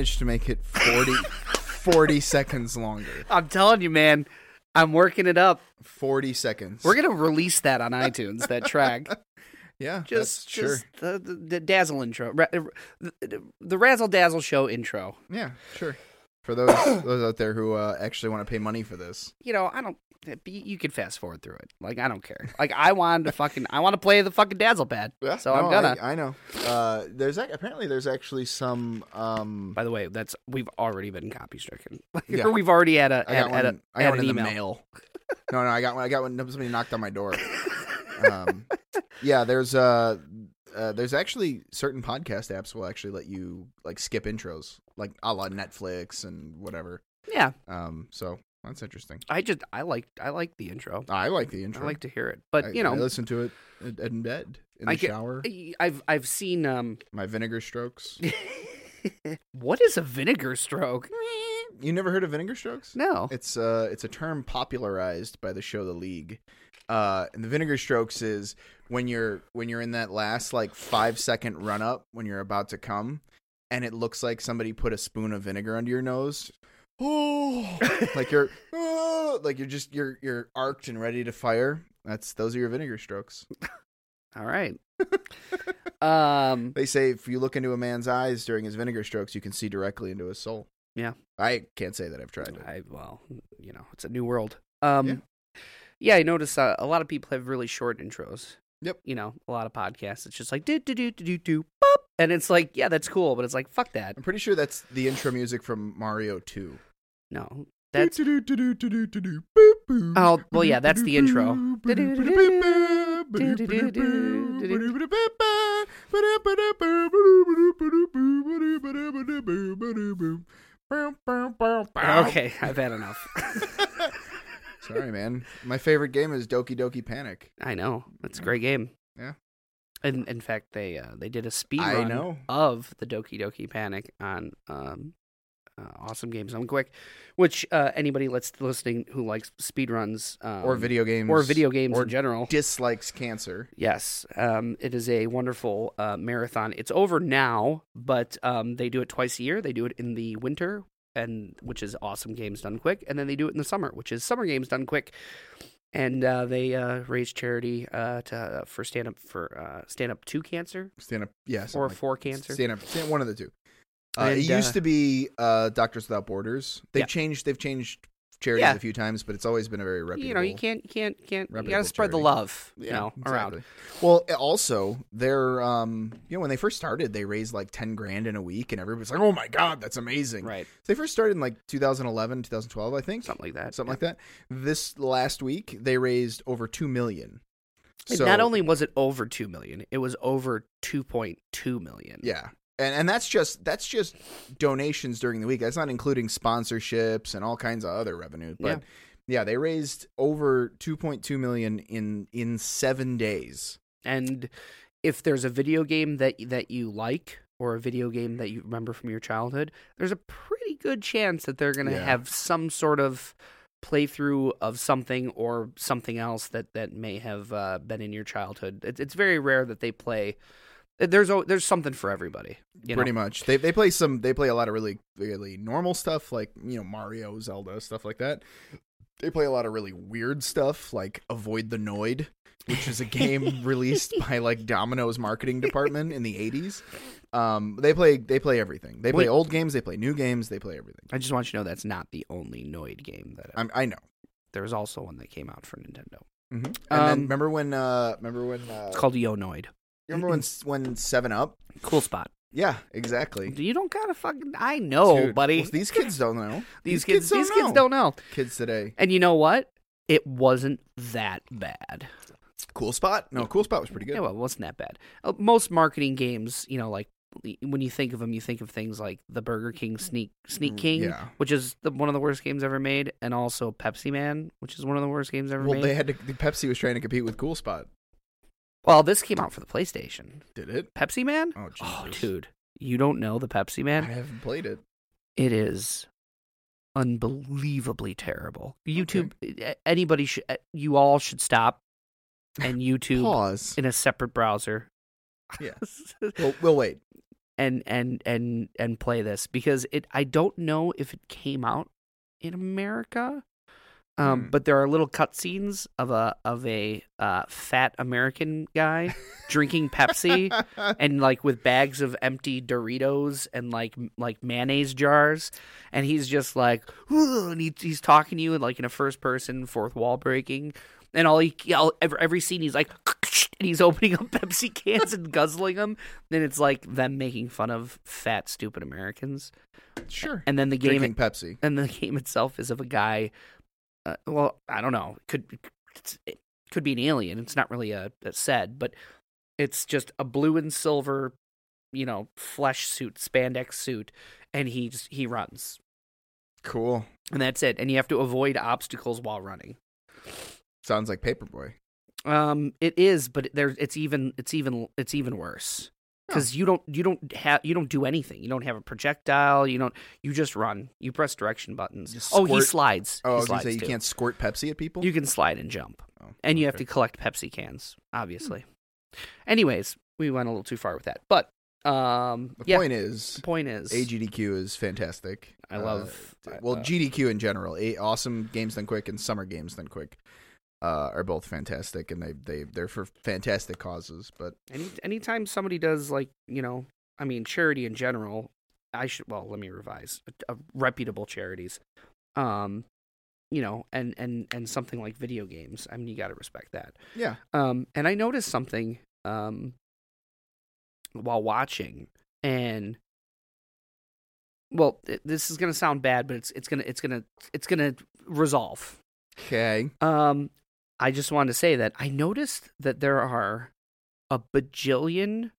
managed to make it 40, 40 seconds longer. I'm telling you, man. I'm working it up. 40 seconds. We're gonna release that on iTunes. That track, yeah, just that's, sure. the, the, the dazzle intro, the, the razzle dazzle show intro. Yeah, sure. For those those out there who uh, actually want to pay money for this, You know, I don't. You can fast forward through it. Like I don't care. Like I wanted to fucking. I want to play the fucking dazzle pad. Yeah, So I'm No, gonna. I, I know. Uh, there's apparently there's actually some. Um, By the way, that's we've already been copy stricken. Yeah. or we've already had a I had, got had one. a, I got one an in the email. mail. no, no, I got one. I got one. Somebody knocked on my door. um, yeah, there's uh, uh, there's actually certain podcast apps will actually let you like skip intros, like a la Netflix and whatever. Yeah, Um, so that's interesting. I just I like I like the intro. I like the intro. I like to hear it, but I- you know, I listen to it in, in bed, in the get- shower, I've I've seen um. my vinegar strokes. what is a vinegar stroke? you never heard of vinegar strokes? No. It's uh it's a term popularized by the show The League. Uh and the vinegar strokes is when you're when you're in that last like 5 second run up when you're about to come and it looks like somebody put a spoon of vinegar under your nose. Oh, like you're oh, like you're just you're you're arced and ready to fire. That's those are your vinegar strokes. All right. um. They say if you look into a man's eyes during his vinegar strokes, you can see directly into his soul. Yeah. I can't say that I've tried it. I well, you know, it's a new world. Um. Yeah. Yeah, I notice uh, a lot of people have really short intros. Yep. You know, a lot of podcasts. It's just like do do do do do do boop, and it's like, yeah, that's cool, but it's like, fuck that. I'm pretty sure that's the intro music from Mario 2. No, that's Oh, well, yeah, that's the intro. okay. I've had enough. Sorry, man. My favorite game is Doki Doki Panic. I know it's a great game. Yeah. And in fact, they uh, they did a speed I run know. of the Doki Doki Panic on um, uh, Awesome Games Done Quick, which uh, anybody that's listening who likes speed runs um, Or video games. or video games or in general. dislikes cancer. Yes, um, it is a wonderful uh, marathon. It's over now, but um, they do it twice a year. They do it in the winter, and which is awesome games done quick, and then they do it in the summer, which is summer games done quick. And uh, they uh, raise charity uh, to for stand up for uh, stand up to cancer Stand up. Yeah. something or like- for cancer. Stand up. Stand, one of the two. Uh, And, it used uh, to be uh, Doctors Without Borders. They've Yeah. changed. They've changed charities Yeah. a few times, but it's always been a very reputable. you know, you can't, you can't, can't. You gotta spread the charity. love, you Yeah, know, around. Well, also, they're um, you know, when they first started, they raised like ten grand in a week, and everybody's like, "Oh my god, that's amazing!" Right, So They first started in like 2011, 2012, I think, something like that. something like that. This last week, they raised over two million. So Not only was it over two million, it was over two point two million. yeah, and and that's just that's just donations during the week. That's not including sponsorships and all kinds of other revenue. But yeah, they raised over 2.2 million in in seven days. And if there's a video game that that you like or a video game that you remember from your childhood, there's a pretty good chance that they're going to Yeah. have some sort of playthrough of something or something else that that may have uh, been in your childhood. It's it's very rare that they play. There's a, there's something for everybody. You pretty know? much. They they play some they play a lot of really really normal stuff like, you know, Mario, Zelda, stuff like that. They play a lot of really weird stuff like Avoid the Noid, which is a game released by like Domino's marketing department in the 80s. Um they play they play everything. They play Wait. old games, they play new games, they play everything. I just want you to know that's not the only Noid game that I'm, I know. there was also one that came out for Nintendo. hmm And then Um, remember when uh remember when uh It's called Yo Noid. you remember when when 7 Up Cool spot. Yeah, exactly. You don't gotta fucking. I know, Dude, buddy. well, these kids don't know. these kids, don't these kids know. don't know. Kids today. And you know what? It wasn't that bad. Cool spot. No, cool spot was pretty good. Yeah, well, it wasn't that bad. Uh, most marketing games, you know, like when you think of them, you think of things like the Burger King Sneak Sneak Mm, King, yeah. which is the, one of the worst games ever made, and also Pepsi Man, which is one of the worst games ever well, made. they had to. The Pepsi was trying to compete with Cool Spot. Well, this came out for the PlayStation. Did it? Pepsi Man? Oh, Oh, dude, you don't know the Pepsi Man? I haven't played it. It is unbelievably terrible. YouTube, a- anybody should, you all should stop and YouTube Pause. in a separate browser. Yeah. We'll, we'll wait. and and and and play this because it I don't know if it came out in America. Um, Hmm. but there are little cutscenes of a of a uh, fat American guy drinking Pepsi and like with bags of empty Doritos and like like mayonnaise jars, and he's just like, and he, he's talking to you in like in a first person, fourth wall breaking, and all he all, every, every scene he's like, and he's opening up Pepsi cans and guzzling them. Then it's like them making fun of fat stupid Americans, Sure. and then the game Drinking Pepsi. and the game itself is of a guy. Uh, well, I don't know. It could it's, it could be an alien. It's not really a, a said, but it's just a blue and silver, you know, flesh suit, spandex suit, and he just, he runs, Cool. and that's it. And you have to avoid obstacles while running. Sounds like Paperboy. Um, it is, but there it's even it's even it's even worse because you don't you don't have you don't do anything. You don't have a projectile. You don't you just run. You press direction buttons. Oh, he slides. Oh, I he was gonna slides say you too. can't squirt Pepsi at people. You can slide and jump, Oh, and you have to collect Pepsi cans, obviously. Anyways, we went a little too far with that, but um, The yeah. point is, the point is, AGDQ is fantastic. I Uh, love well, uh, GDQ in general, a- awesome games done quick and summer games done quick, uh, are both fantastic, and they they they're for fantastic causes. But Any anytime somebody does like you know, I mean, charity in general, I should well let me revise uh, reputable charities, um, you know, and and and something like video games. I mean, you got to respect that. yeah, Um, and I noticed something um while watching, and well, th- this is gonna sound bad, but it's it's gonna it's gonna it's gonna resolve. okay, Um, I just wanted to say that I noticed that there are a bajillion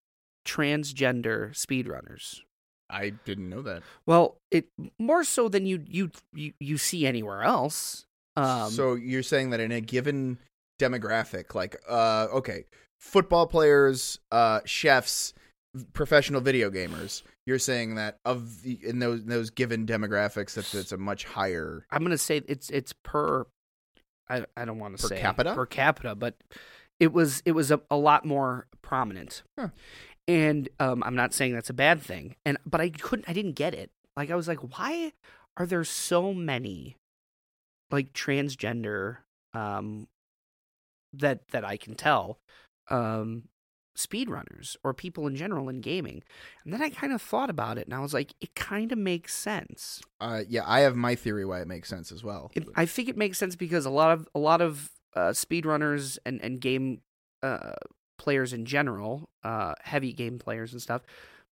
transgender speedrunners. I didn't know that. Well, it more so than you you you, you see anywhere else. Um, so you're saying that in a given demographic, like uh, okay, football players, uh, chefs, professional video gamers, you're saying that of the, in those those given demographics, that it's a much higher. I'm gonna say it's it's per. I I don't want to say capita? per capita, but it was it was a, a lot more prominent. Huh. And um, I'm not saying that's a bad thing. And but I couldn't I didn't get it. Like I was like, why are there so many like transgender um that that I can tell um speedrunners or people in general in gaming. And then I kind of thought about it and I was like, it kind of makes sense. Uh, yeah, I have my theory why it makes sense as well. It, I think it makes sense because a lot of a lot of uh, speedrunners and and game uh, players in general, uh, heavy game players and stuff,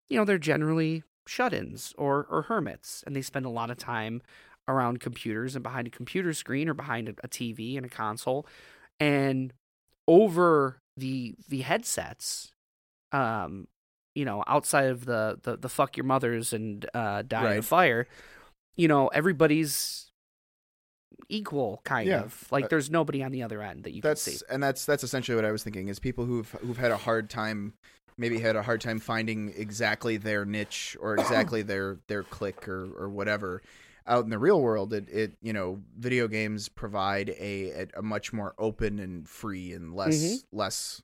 you know, they're generally shut-ins or or hermits, and they spend a lot of time around computers and behind a computer screen or behind a, a TV and a console, and over the the headsets, um, you know, outside of the the, the fuck your mothers and uh, die in a fire, you know, everybody's equal kind Yeah. of like Uh, there's nobody on the other end that you that's can see and that's that's essentially what I was thinking is people who've who've had a hard time maybe had a hard time finding exactly their niche or exactly their their click or or whatever out in the real world it, it you know video games provide a a, much more open and free and less Mhm. less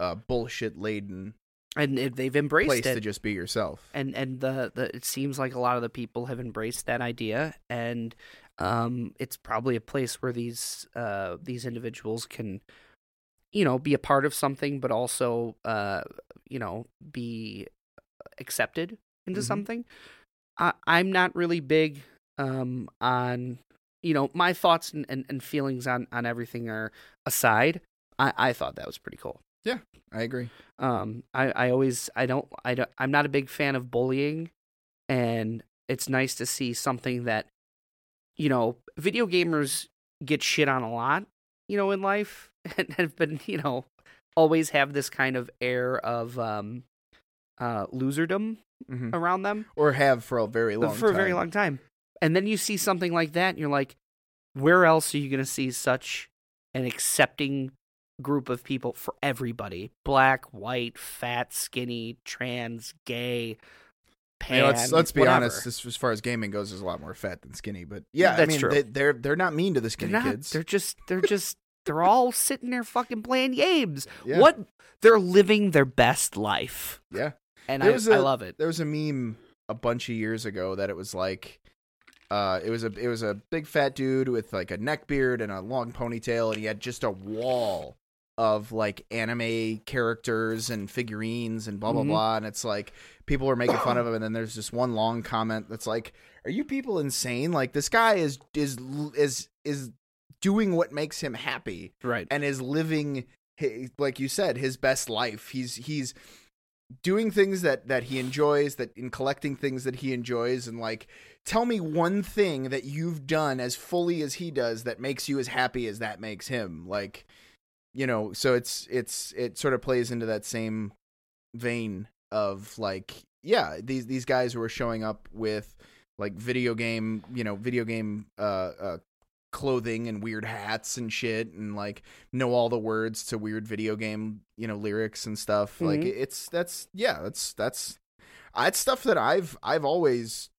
uh bullshit laden and they've embraced place it to just be yourself and and the, the it seems like a lot of the people have embraced that idea and um it's probably a place where these uh these individuals can you know be a part of something but also uh you know be accepted into Mhm. something i i'm not really big um on you know my thoughts and, and, and feelings on on everything are aside i i thought that was pretty cool. Yeah, I agree. Um, I, I always I don't I don't I'm not a big fan of bullying, and it's nice to see something that, you know, video gamers get shit on a lot, you know, in life, and have been you know always have this kind of air of um, uh, loserdom hmm around them. Or have for a very long for a very long time, and then you see something like that, and you're like, where else are you going to see such an accepting group of people for everybody black white fat skinny trans gay pan, Yeah, let's let's be whatever. honest. As, as far as gaming goes, there's a lot more fat than skinny. But yeah, I That's mean, true. They, they're they're not mean to the skinny they're not kids. they're just they're just they're all sitting there fucking playing games Yeah. what they're living their best life Yeah, and I, was I a- love it there was a meme a bunch of years ago that it was like, uh, it was a it was a big fat dude with like a neck beard and a long ponytail, and he had just a wall of like anime characters and figurines and blah blah Mhm. blah, and it's like people were making fun of him, and then there's this one long comment that's like, "Are you people insane? Like this guy is is is is doing what makes him happy." right and is living hi- like you said his best life he's he's doing things that that he enjoys that in collecting things that he enjoys and like tell me one thing that you've done as fully as he does that makes you as happy as that makes him like you know so it's it's it sort of plays into that same vein of like yeah these these guys who are showing up with like video game you know video game uh uh clothing and weird hats and shit and like know all the words to weird video game you know lyrics and stuff like Mhm. it's that's yeah that's that's that's stuff that i've i've always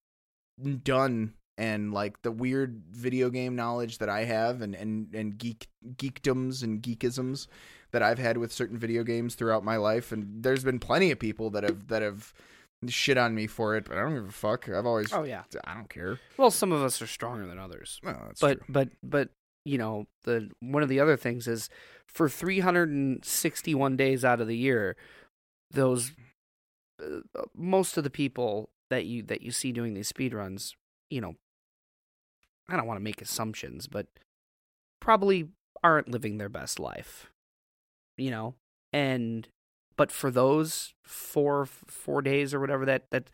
done and like the weird video game knowledge that i have and and and geek geekdoms and geekisms that i've had with certain video games throughout my life and there's been plenty of people that have that have shit on me for it but i don't give a fuck. I've always oh yeah. I don't care. Well some of us are stronger than others. No, that's but true. but but you know the one of the other things is for 361 days out of the year those uh, most of the people that you that you see doing these speed runs you know i don't want to make assumptions but probably aren't living their best life you know? And but for those four four days or whatever that that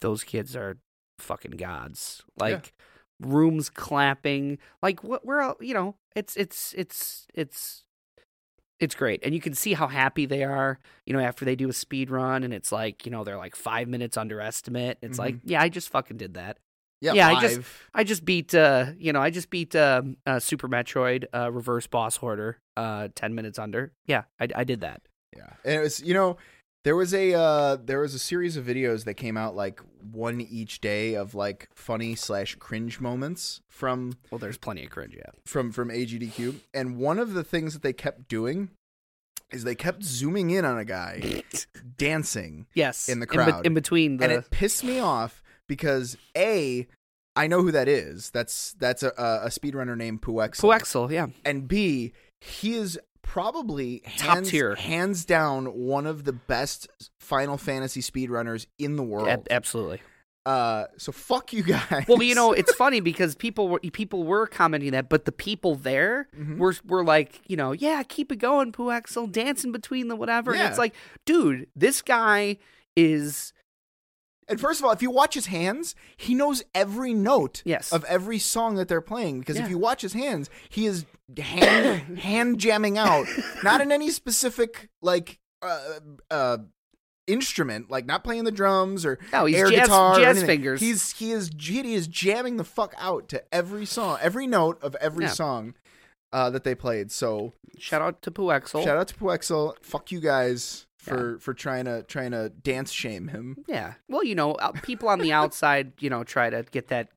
those kids are fucking gods. Like rooms clapping. Like what we're all you know it's it's it's it's it's great. And you can see how happy they are you know after they do a speed run and it's like you know they're like five minutes underestimate. It's like yeah i just fucking did that. Yeah, yeah, I just- i just beat uh you know i just beat uh, uh super metroid uh reverse boss order uh 10 minutes under. Yeah i, I did that Yeah, and it was you know there was a uh, there was a series of videos that came out like one each day of like funny slash cringe moments from well there's plenty of cringe yeah from from AGDQ, and one of the things that they kept doing is they kept zooming in on a guy dancing, yes In the be- crowd. in, between the and it pissed me off because a I know who that is. That's that's a a speedrunner named Puwexil. Puwexil, yeah and B, he is probably Top hands, tier. hands down one of the best Final Fantasy speedrunners in the world. Ab- absolutely uh, so fuck you guys. Well, you know, it's funny because people were people were commenting that, but the people there Mhm. were were like, you know, yeah, keep it going, Puwexil, dancing between the whatever. And it's like, dude, this guy is and first of all, if you watch his hands, he knows every note yes, of every song that they're playing. Because Yeah. if you watch his hands, he is hand hand jamming out, not in any specific like uh, uh, instrument, like not playing the drums or no, he's air jazz, guitar. jazz fingers. He's he is he is jamming the fuck out to every song, every note of every Yeah. song uh, that they played. So shout out to Puwexil. shout out to Puwexil. Fuck you guys for for trying to trying to dance shame him. Yeah, well, you know, uh, people on the outside, you know, try to get that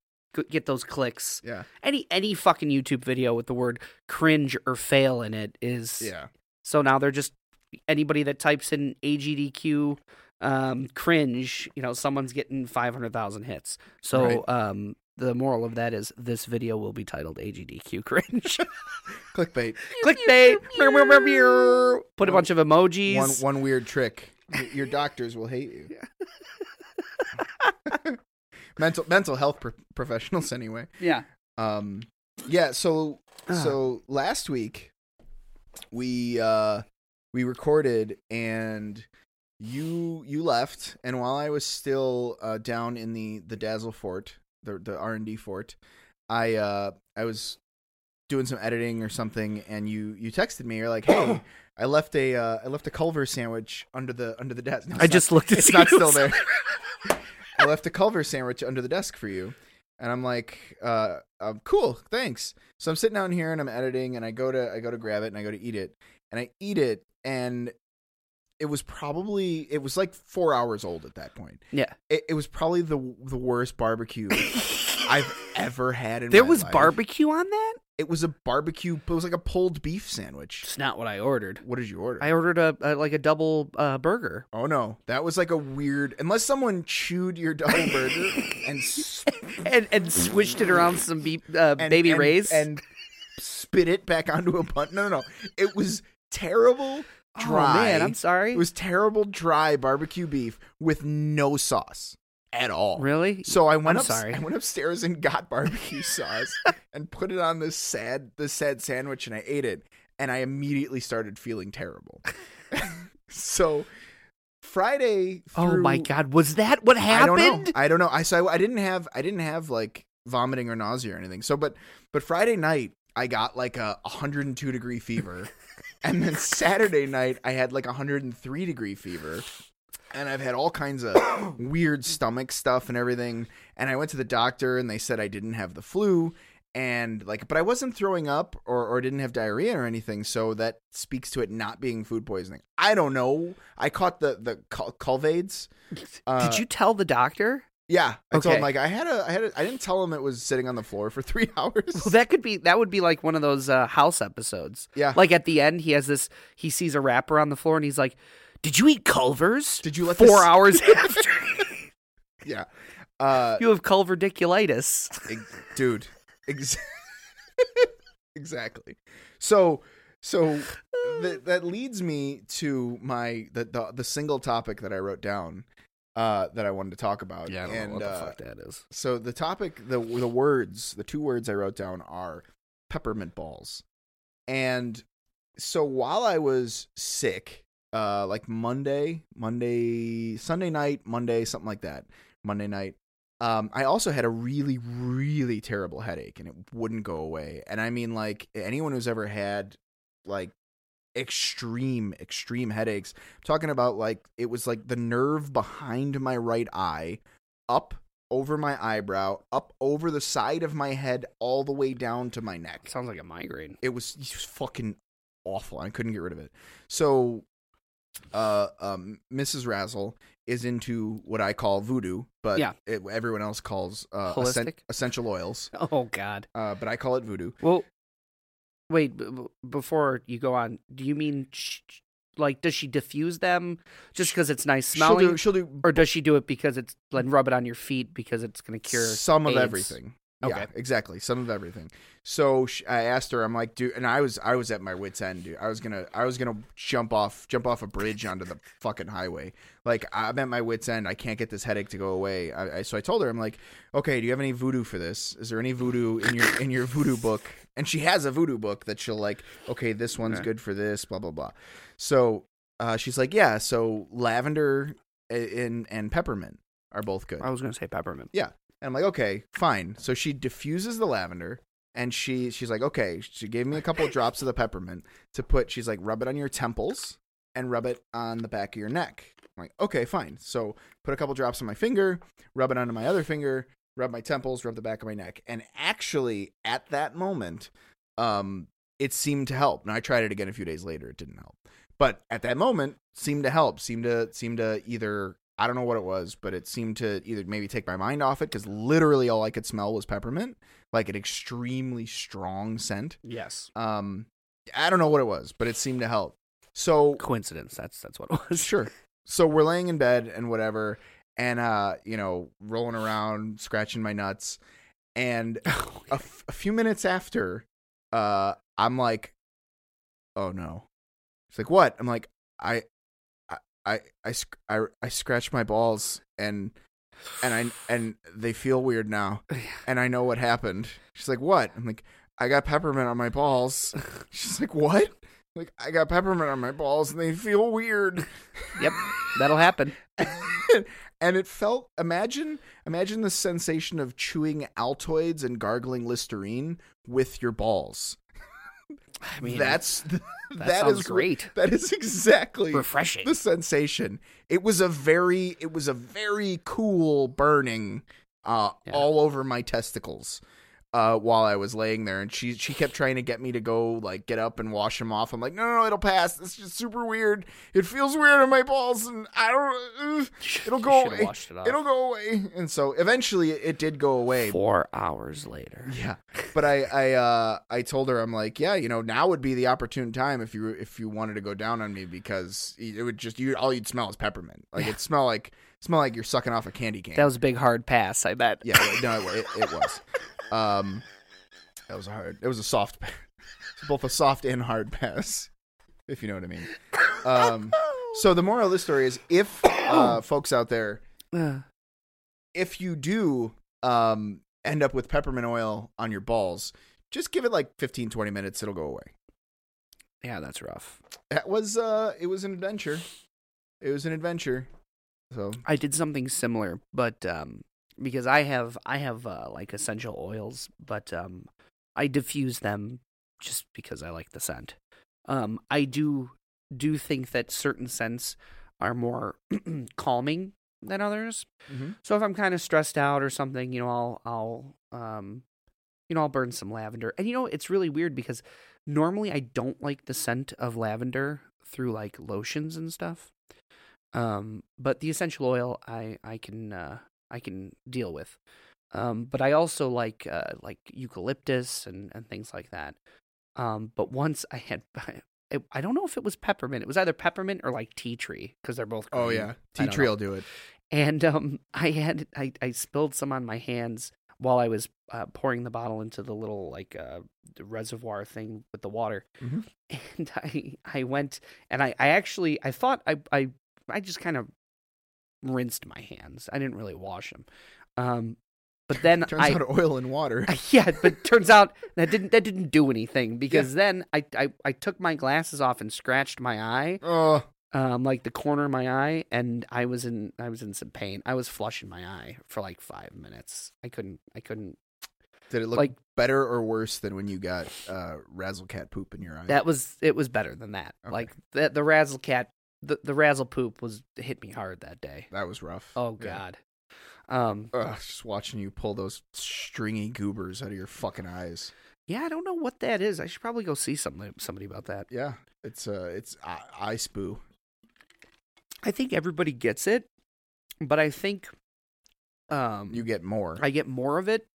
get those clicks. Yeah, Any any fucking YouTube video with the word cringe or fail in it is yeah. So now they're just anybody that types in AGDQ um, cringe, you know, someone's getting 500,000 hits. So Right. um, the moral of that is this video will be titled AGDQ cringe. Clickbait. Clickbait. Put a bunch of emojis. One one weird trick. Your doctors will hate you. Mental mental health pro- professionals anyway. Yeah. Um yeah, so Ah. so last week we uh we recorded and you you left and while I was still uh, down in the the Dazzle Fort, the the R&D fort, I uh I was doing some editing or something and you you texted me you're like, "Hey, I left a uh, I left a Culver sandwich under the under the desk." No, I it's just looked not, at it's not still there. I left a Culver sandwich under the desk for you. And I'm like, uh, um, cool, thanks. So I'm sitting down here and I'm editing, and I go to I go to grab it and I go to eat it, and I eat it, and it was probably it was like four hours old at that point. Yeah. It, it was probably the the worst barbecue I've ever had in There was life. barbecue on that? It was a barbecue. It was like a pulled beef sandwich. It's not what I ordered. What did you order? I ordered a, a like a double uh, burger. oh no, that was like a weird. Unless someone chewed your double burger and and and switched it around some beef, uh, and, baby and, rays and spit it back onto a bun. No, no, no. It was terrible. Dry. Oh man, I'm sorry. It was terrible dry barbecue beef with no sauce at all. really? So I went I'm up. sorry. I went upstairs and got barbecue sauce and put it on this sad, this sad sandwich, and I ate it. And I immediately started feeling terrible. so Friday. Oh my god, was that what I don't know. happened? I don't know. I so I, I didn't have I didn't have like vomiting or nausea or anything. So but but Friday night I got like a 102 degree fever. and then Saturday night I had like 103 degree fever. And I've had all kinds of weird stomach stuff and everything. And I went to the doctor and they said I didn't have the flu and like but I wasn't throwing up or, or didn't have diarrhea or anything, so that speaks to it not being food poisoning. I don't know. I caught the the cul- Culvades. Uh, Did you tell the doctor? yeah, I told Okay. him like I had a I had a, I didn't tell him it was sitting on the floor for three hours. Well, that could be that would be like one of those uh, house episodes. yeah. Like at the end, he has this. He sees a wrapper on the floor, and he's like, "Did you eat Culver's?" Did you let four this- hours after yeah. Uh, you have Culverdiculitis? ex- dude, ex- exactly. So so that that leads me to my the, the the single topic that I wrote down uh that I wanted to talk about. Yeah, and know what the uh, fuck that is. so the topic the the words the two words i wrote down are peppermint balls and so while i was sick uh like monday monday sunday night monday something like that monday night um i also had a really really terrible headache and it wouldn't go away and i mean like anyone who's ever had like extreme extreme headaches I'm talking about like it was like the nerve behind my right eye up over my eyebrow, up over the side of my head, all the way down to my neck. Sounds like a migraine. It was, it was fucking awful. I couldn't get rid of it. So, uh, um, Mrs. Razzle is into what I call voodoo, but Yeah. it, everyone else calls uh, essen- essential oils. Oh God. Uh, but I call it voodoo. Well, wait. B- before you go on, do you mean sh- like does she diffuse them just because it's nice She'll smelling, do, she'll do or does she do it because it's like rub it on your feet because it's going to cure some of AIDS? Everything. Yeah, exactly. Some of everything. So sh I asked her. I'm like, dude, and I was I was at my wits end, dude. I was gonna I was gonna jump off jump off a bridge onto the fucking highway. Like I'm at my wits end. I can't get this headache to go away. I, I, so I told her, I'm like, okay, do you have any voodoo for this? Is there any voodoo in your in your voodoo book? And she has a voodoo book that she'll like. Okay, this one's Okay. good for this. Blah blah blah. So uh, she's like, yeah. So lavender and and peppermint are both good. I was going to say peppermint. And I'm like, okay, fine. So she diffuses the lavender and she she's like, okay. She gave me a couple of drops of the peppermint to put. She's like, rub it on your temples and rub it on the back of your neck. I'm like, okay, fine. So put a couple drops on my finger, rub it onto my other finger, rub my temples, rub the back of my neck. And actually, at that moment, um, it seemed to help. Now I tried it again a few days later. It didn't help. But at that moment, seemed to help. Seemed to seemed to either I don't know what it was, but it seemed to either maybe take my mind off it because literally all I could smell was peppermint, like an extremely strong scent. Yes. Um, I don't know what it was, but it seemed to help. So Coincidence. That's that's what it was. sure. So we're laying in bed and whatever, and uh, you know, rolling around, scratching my nuts, and a, f- a few minutes after, uh, I'm like, oh no. It's like what? I'm like, I, I, I, I, I, scratch my balls and. And I and they feel weird now, and I know what happened. She's like, "What?" I'm like, "I got peppermint on my balls." She's like, "What?" I'm Like I got peppermint on my balls and they feel weird. Yep, that'll happen. and it felt imagine imagine the sensation of chewing Altoids and gargling Listerine with your balls. I mean, That's that, is great. That is exactly Refreshing. the sensation. It was a very it was a very cool burning uh Yeah. all over my testicles. Uh, while I was laying there, and she she kept trying to get me to go like get up and wash them off. I'm like, no, no, no, it'll pass. It's just super weird. It feels weird on my balls, and I don't. Uh, it'll go away. washed it off. It'll go away. And so eventually, it did go away. Four hours later. Yeah, but I I uh I told her I'm like yeah you know now would be the opportune time if you if you wanted to go down on me because it would just you all you'd smell is peppermint like it smell like smell like you're sucking off a candy cane. That was a big hard pass. I bet. yeah no it, it was um that was a hard it was a soft. It's both a soft and hard pass if you know what I mean. Um so the moral of this story is if uh folks out there if you do um end up with peppermint oil on your balls, just give it like 15 20 minutes it'll go away. yeah, that's rough. That was uh it was an adventure. It was an adventure. So, I did something similar, but um, because I have I have uh, like essential oils, but um, I diffuse them just because I like the scent. Um, I do do think that certain scents are more calming than others. Mhm. So if I'm kind of stressed out or something, you know, I'll I'll um, you know, I'll burn some lavender. And you know, it's really weird because normally I don't like the scent of lavender through like lotions and stuff. Um, but the essential oil I I can uh, I can deal with. Um, but I also like uh, like eucalyptus and, and things like that. Um, but once I had it, I don't know if it was peppermint. It was either peppermint or like tea tree because they're both. oh yeah, tea tree know. will do it. And um, I had I, I spilled some on my hands while I was uh, pouring the bottle into the little like uh, the reservoir thing with the water. Mhm. And I I went and I, I actually I thought I I I just kind of rinsed my hands. I didn't really wash them. Um, but then Turns I out oil and water. yeah, but turns out that didn't that didn't do anything because then I, I I took my glasses off and scratched my eye oh, um, like the corner of my eye, and I was in I was in some pain. I was flushing my eye for like five minutes. I couldn't I couldn't. did it look like- better or worse than when you got uh razzle cat poop in your eye? That was it was better than that. Okay. Like the the razzle cat the the razzle poop was hit me hard that day. that was rough. Oh Yeah. god. Um Ugh, just watching you pull those stringy goobers out of your fucking eyes. yeah, I don't know what that is. I should probably go see somebody somebody about that. Yeah, it's uh, it's eye, eye spoo. I think everybody gets it, but I think um You get more. I get more of it,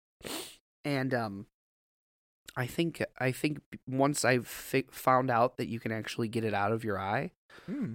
and um, I think I think once I've found out that you can actually get it out of your eye, Hmm.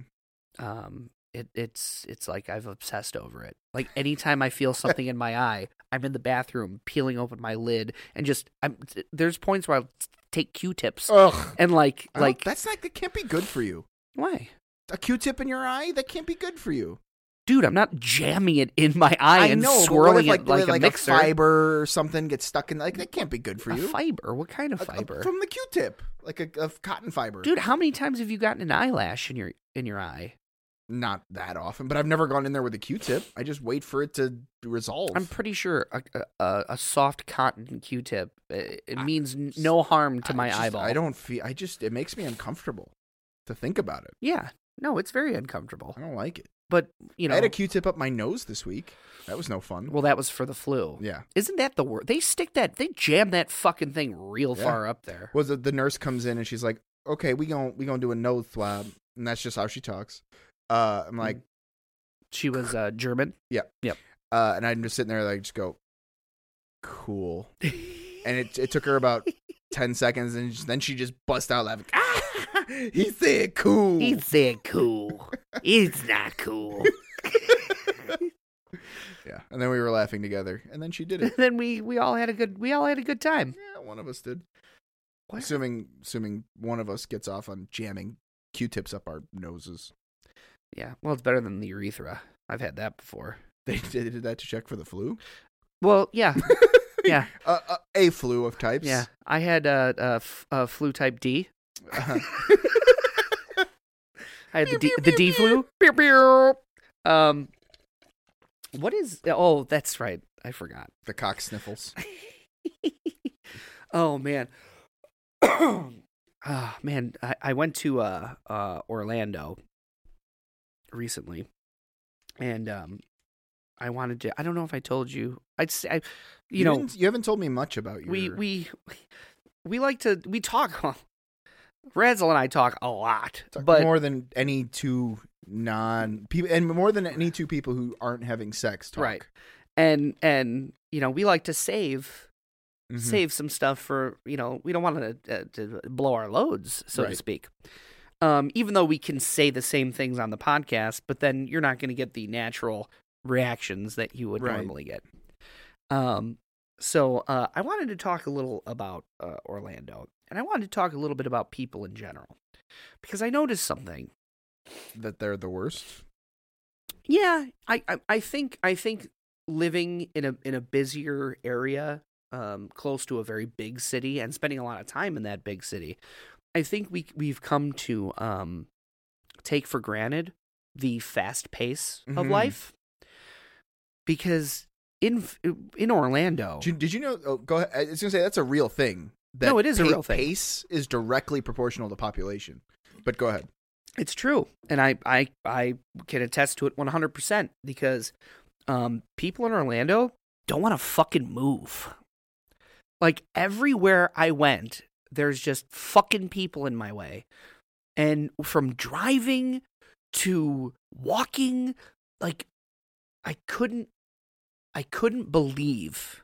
Um, it it's it's like I've obsessed over it. Like anytime I feel something in my eye, I'm in the bathroom peeling open my lid, and just I'm there's points where I'll take Q-tips Ugh. and like like that's not that can't be good for you. why, A Q-tip in your eye that can't be good for you. dude? I'm not jamming it in my eye and but what swirling if, like, it like, like a mixer. fiber or something gets stuck in like that can't be good for A you. fiber? What kind of A- a- fiber? from the Q-tip, like a, a cotton fiber. Dude, how many times have you gotten an eyelash in your in your eye? Not that often, but I've never gone in there with a Q-tip. I just wait for it to resolve. I'm pretty sure a, a, a soft cotton Q-tip it, it I- means no harm to I my just- eyeball. I don't feel. I just it makes me uncomfortable to think about it. Yeah, no, it's very uncomfortable. I don't like it. But you know, I had a Q-tip up my nose this week. That was no fun. well, that was for the flu. yeah. Isn't that the word? They stick that, they jam that fucking thing real Yeah. far up there. Was it the nurse comes in and she's like, "Okay, we gon' we gonna do a nose swab," and that's just how she talks. Uh, I'm like, She was uh, German. uh, and I'm just sitting there like, just go, cool. And it it took her about ten seconds, and then she just bust out laughing. Ah, he said cool. He said cool. it's not cool. yeah, and then we were laughing together, and then she did it. then we we all had a good we all had a good time. Yeah, one of us did. What? Assuming assuming one of us gets off on jamming Q-tips up our noses. Yeah, well, it's better than the urethra. I've had that before. They did that to check for the flu. Well, yeah, Yeah. uh, uh, a flu of types. yeah. I had uh, uh, f- uh flu type D. Uh, I had the D, the D flu. Um, what is? Oh, that's right. I forgot. The cock sniffles. oh man. Ah man, I, I went to uh, uh, Orlando recently, and um, I wanted to. I don't know if I told you. I'd say, I, you, You, know, you haven't told me much about your. we we we like to we talk. Razzle and I talk a lot, talk but more than any two non people, and more than any two people who aren't having sex talk. Right. and and you know we like to save Mhm. save some stuff for you know we don't want to, uh, to blow our loads so to speak um, even though we can say the same things on the podcast but then you're not going to get the natural reactions that you would Right. normally get um, so uh, i wanted to talk a little about uh, orlando and i wanted to talk a little bit about people in general because i noticed something that they're the worst. yeah, I, I, I think I think living in a in a busier area, um, close to a very big city, and spending a lot of time in that big city, I think we we've come to um, take for granted the fast pace of Mhm. life, because in in Orlando, Did you, did you know? Oh, go ahead. I was gonna say that's a real thing. That No, it is a real thing. Pace is directly proportional to population. But go ahead. It's true, and I I I can attest to it one hundred percent because um, people in Orlando don't want to fucking move. Like everywhere I went, there's just fucking people in my way, and from driving to walking, like I couldn't I couldn't believe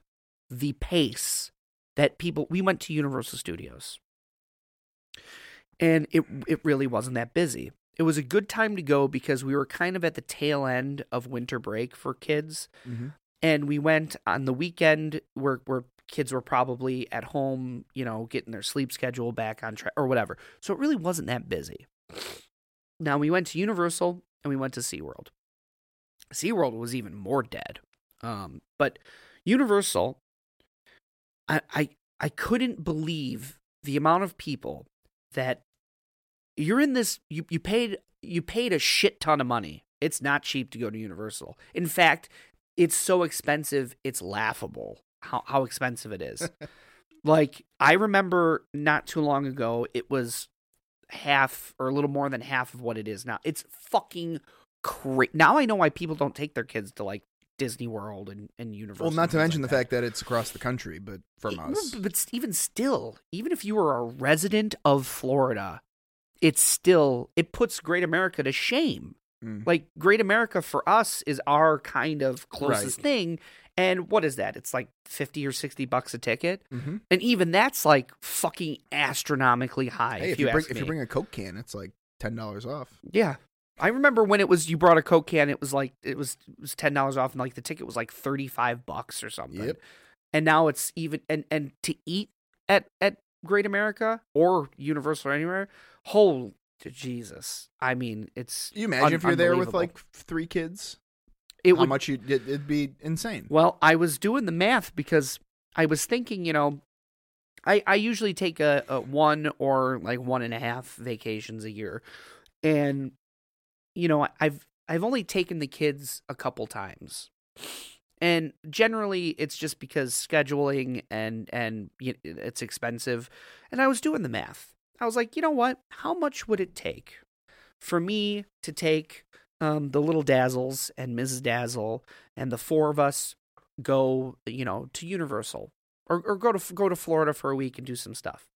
the pace that people. We went to Universal Studios and it it really wasn't that busy. It was a good time to go because we were kind of at the tail end of winter break for kids, Mm-hmm. and we went on the weekend where where kids were probably at home, you know, getting their sleep schedule back on track or whatever. So it really wasn't that busy. Now we went to Universal and we went to SeaWorld. SeaWorld was even more dead. Um, but Universal, I, I I couldn't believe the amount of people that you're in this you, you paid you paid a shit ton of money. It's not cheap to go to Universal. In fact, it's so expensive it's laughable how how expensive it is. like I remember not too long ago it was half or a little more than half of what it is now. It's fucking crazy. Now I know why people don't take their kids to like Disney World and, and Universal. Well, not to mention like the that. fact that it's across the country, but from It- us. But even still, even if you were a resident of Florida, it's still it puts Great America to shame. Mm. Like Great America for us is our kind of closest Right. thing. And what is that? It's like 50 or 60 bucks a ticket. Mhm. And even that's like fucking astronomically high. Hey, if, if you, bring ask if you bring a Coke can, it's like ten dollars off. Yeah. I remember when it was you brought a Coke can, it was like it was it was ten dollars off and like the ticket was like thirty five bucks or something. Yep. And now it's even and and to eat at at Great America or Universal or anywhere, whole Jesus. I mean, it's You imagine un- if you're there with like three kids, it how would much you it, it'd be insane. Well, I was doing the math because I was thinking, you know, I I usually take a, a one or like one and a half vacations a year, and you know, I've I've only taken the kids a couple times, and generally it's just because scheduling and and you it's expensive, and I was doing the math. I was like, you know what? How much would it take for me to take um, the little Dazzles and Mrs. Dazzle and the four of us go, you know, to Universal or, or go to go to Florida for a week and do some stuff.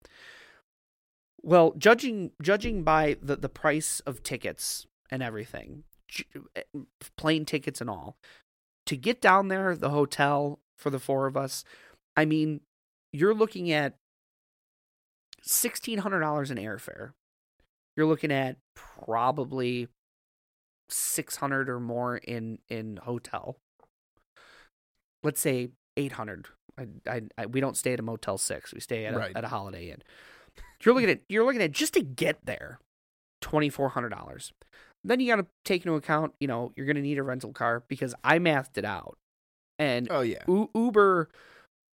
Well, judging judging by the the price of tickets and everything, eh, plane tickets and all, to get down there, the hotel for the four of us, I mean, you're looking at sixteen hundred dollars in airfare. You're looking at probably six hundred or more in in hotel. Let's say eight hundred. I, I, I we don't stay at a Motel Six. We stay at a, Right. at a Holiday Inn. You're looking at you're looking at just to get there, twenty four hundred dollars. Then you got to take into account, you know, you're going to need a rental car because I mathed it out, and Oh yeah, U- Uber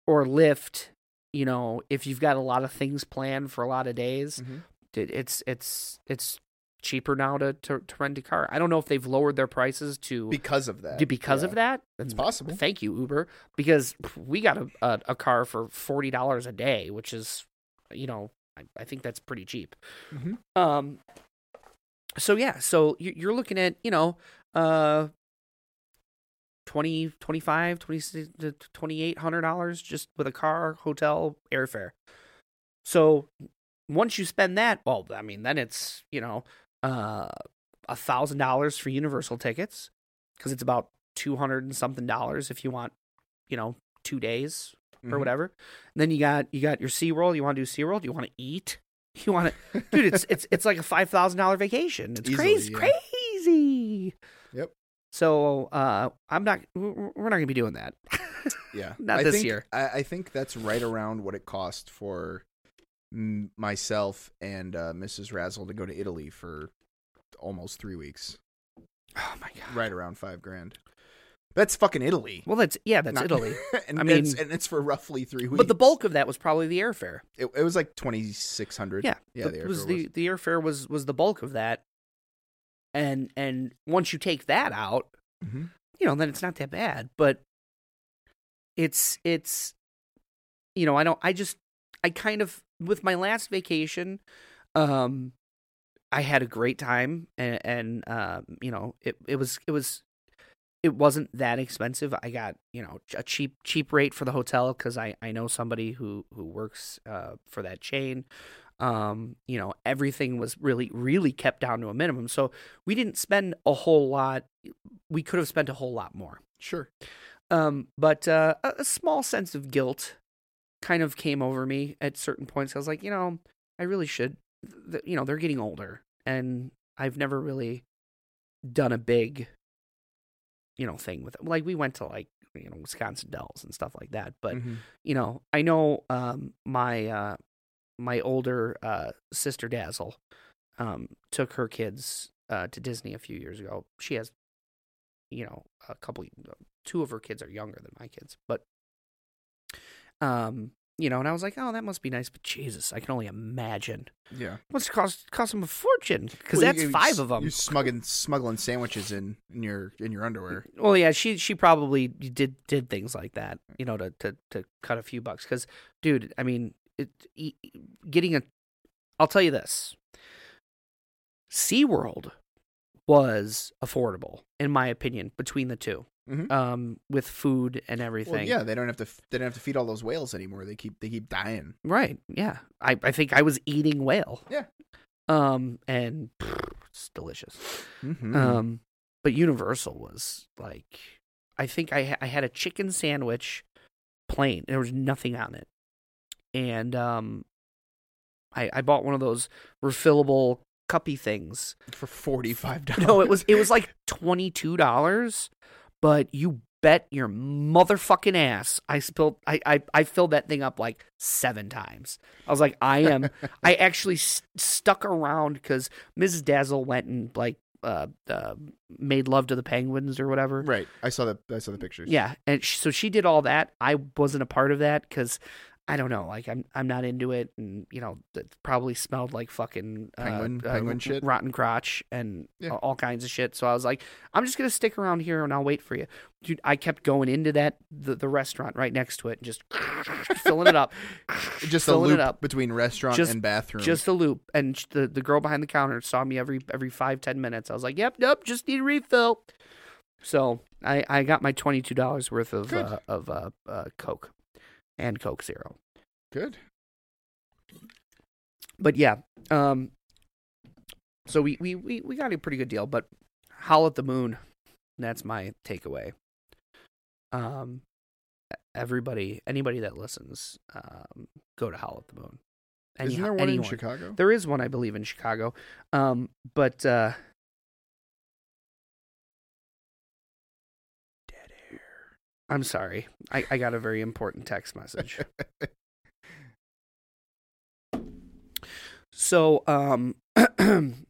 or Lyft, you know, if you've got a lot of things planned for a lot of days, Mhm. it's it's it's cheaper now to, to to rent a car. I don't know if they've lowered their prices to because of that. because of that. It's possible. Thank you, Uber, because we got a a, a car for forty dollars a day, which is, you know, I, I think that's pretty cheap. Mhm. Um. So yeah, so you- you're looking at you know, uh, 20 25 26 to 2800 dollars just with a car hotel airfare so once you spend that well i mean then it's you know a thousand dollars for universal tickets because it's about 200 and something dollars if you want you know two days or Mhm. whatever and then you got you got your SeaWorld you want to do SeaWorld you want to eat you want to dude it's it's it's like a five thousand dollar vacation it's Easily, crazy yeah. crazy Yep. so uh i'm not we're we're not gonna be doing that Yeah, Not I this think, year. I, I think that's right around what it cost for m- myself and uh, Mrs. Razzle to go to Italy for almost three weeks. oh my god Right around five grand. That's fucking Italy. well that's yeah that's Not- italy and I mean- it's, and it's for roughly three weeks. but the bulk of that was probably the airfare it, it was like twenty six hundred. Yeah, yeah. the, The was airfare the the airfare was was the bulk of that and and once you take that out Mhm. you know then it's not that bad but it's it's you know i don't i just i kind of with my last vacation um i had a great time and, and um you know it it was it was it wasn't that expensive. I got you know a cheap cheap rate for the hotel because i i know somebody who who works uh for that chain. Um you know everything was really really kept down to a minimum. So we didn't spend a whole lot we could have spent a whole lot more. Sure. um, but uh, a small sense of guilt kind of came over me at certain points. I was like, you know, I really should. You know, they're getting older, and I've never really done a big, you know, thing with it. Like we went to like you know Wisconsin Dells and stuff like that. But Mhm. you know, I know um, my uh, my older uh, sister Dazzle um, took her kids uh, to Disney a few years ago. She has, you know, a couple, two of her kids are younger than my kids, but, um, you know, and I was like, oh, that must be nice. But Jesus, I can only imagine. yeah. What's it must cost cost them a fortune because Well, that's you- five of them. You smuggling smuggling sandwiches in in your in your underwear. Well, yeah, she she probably did did things like that, you know, to to to cut a few bucks. Because, dude, I mean, it, getting a, I'll tell you this, SeaWorld was affordable in my opinion between the 2 Mhm. um, with food and everything. Well, yeah, they don't have to. They don't have to feed all those whales anymore. They keep they keep dying. Right. Yeah. I, I think I was eating whale. Yeah. Um, and pfft, it's delicious. Mm-hmm. Um, but Universal was like, I think I ha- I had a chicken sandwich, plain. There was nothing on it, and um, I I bought one of those refillable cuppy things. for forty five dollars. No, it was it was like twenty two dollars, but you bet your motherfucking ass I spilled I, I I filled that thing up like seven times. I was like, I am. I actually st- stuck around because Mrs. Dazzle went and like uh, uh made love to the penguins or whatever. right. I saw the I saw the pictures. Yeah, and sh- so she did all that. I wasn't a part of that because I don't know, like I'm I'm not into it, and you know, it probably smelled like fucking uh, Penguin- uh, penguin shit? rotten crotch, and Yeah. all- kinds of shit. So I was like, I'm just gonna stick around here and I'll wait for you, dude. I kept going into that the, the restaurant right next to it and just filling it up, Just a filling loop it up, between restaurant Just- and bathroom. just a loop. And the the girl behind the counter saw me every every five ten minutes. I was like, yep, yep, just need a refill. So I I got my twenty two dollars worth of uh, of uh, uh, Coke and Coke Zero. good. But yeah, um, so we, we, we, we got a pretty good deal. But Howl at the Moon, that's my takeaway. Um, everybody, anybody that listens, um, go to Howl at the Moon. Any- Isn't there one anyone. in Chicago? There is one, I believe, in Chicago. Um, but uh, I'm sorry, I, I got a very important text message. so um,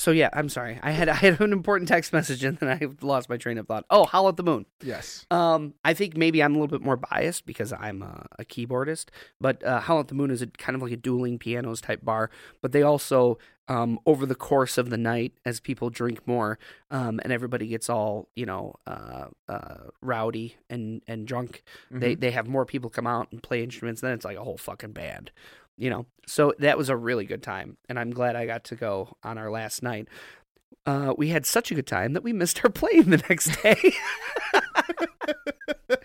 So yeah, I'm sorry. I had I had an important text message and then I lost my train of thought. Oh, Howl at the Moon. Yes. Um, I think maybe I'm a little bit more biased because I'm a, a keyboardist, but uh, Howl at the Moon is a kind of like a dueling pianos type bar. But they also, um, over the course of the night, as people drink more, um, and everybody gets all you know, uh, uh, rowdy and and drunk, they Mhm. they have more people come out and play instruments. And Then it's like a whole fucking band, you know. So that was a really good time, and I'm glad I got to go on our last night. Uh, we had such a good time that we missed our plane the next day.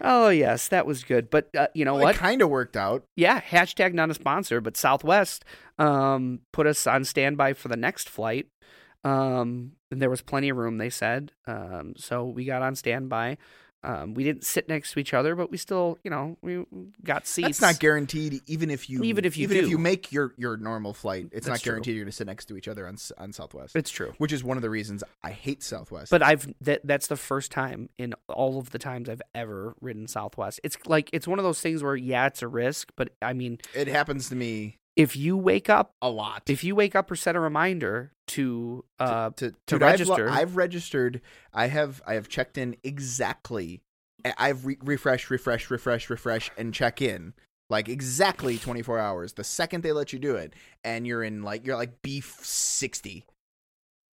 oh yes, that was good. But uh, you know Well, what? Kind of worked out. Yeah, hashtag not a sponsor, but Southwest um, put us on standby for the next flight. Um, and there was plenty of room, they said. Um, so we got on standby. Um, we didn't sit next to each other, but we still, you know, we got seats. That's not guaranteed. Even if you Even if you even if you make your your normal flight, it's That's not true. guaranteed you're going to sit next to each other on on Southwest. It's true. which is one of the reasons I hate Southwest. But I've that that's the first time in all of the times I've ever ridden Southwest. It's like it's one of those things where yeah, it's a risk, but I mean, it happens to me if you wake up, a lot. if you wake up or set a reminder to uh to, to I've register. I've, registered. I have I have checked in exactly. I've re- refresh, refresh, refresh, refresh, and check in like exactly 24 hours. The second they let you do it, and you're in like you're like B 60,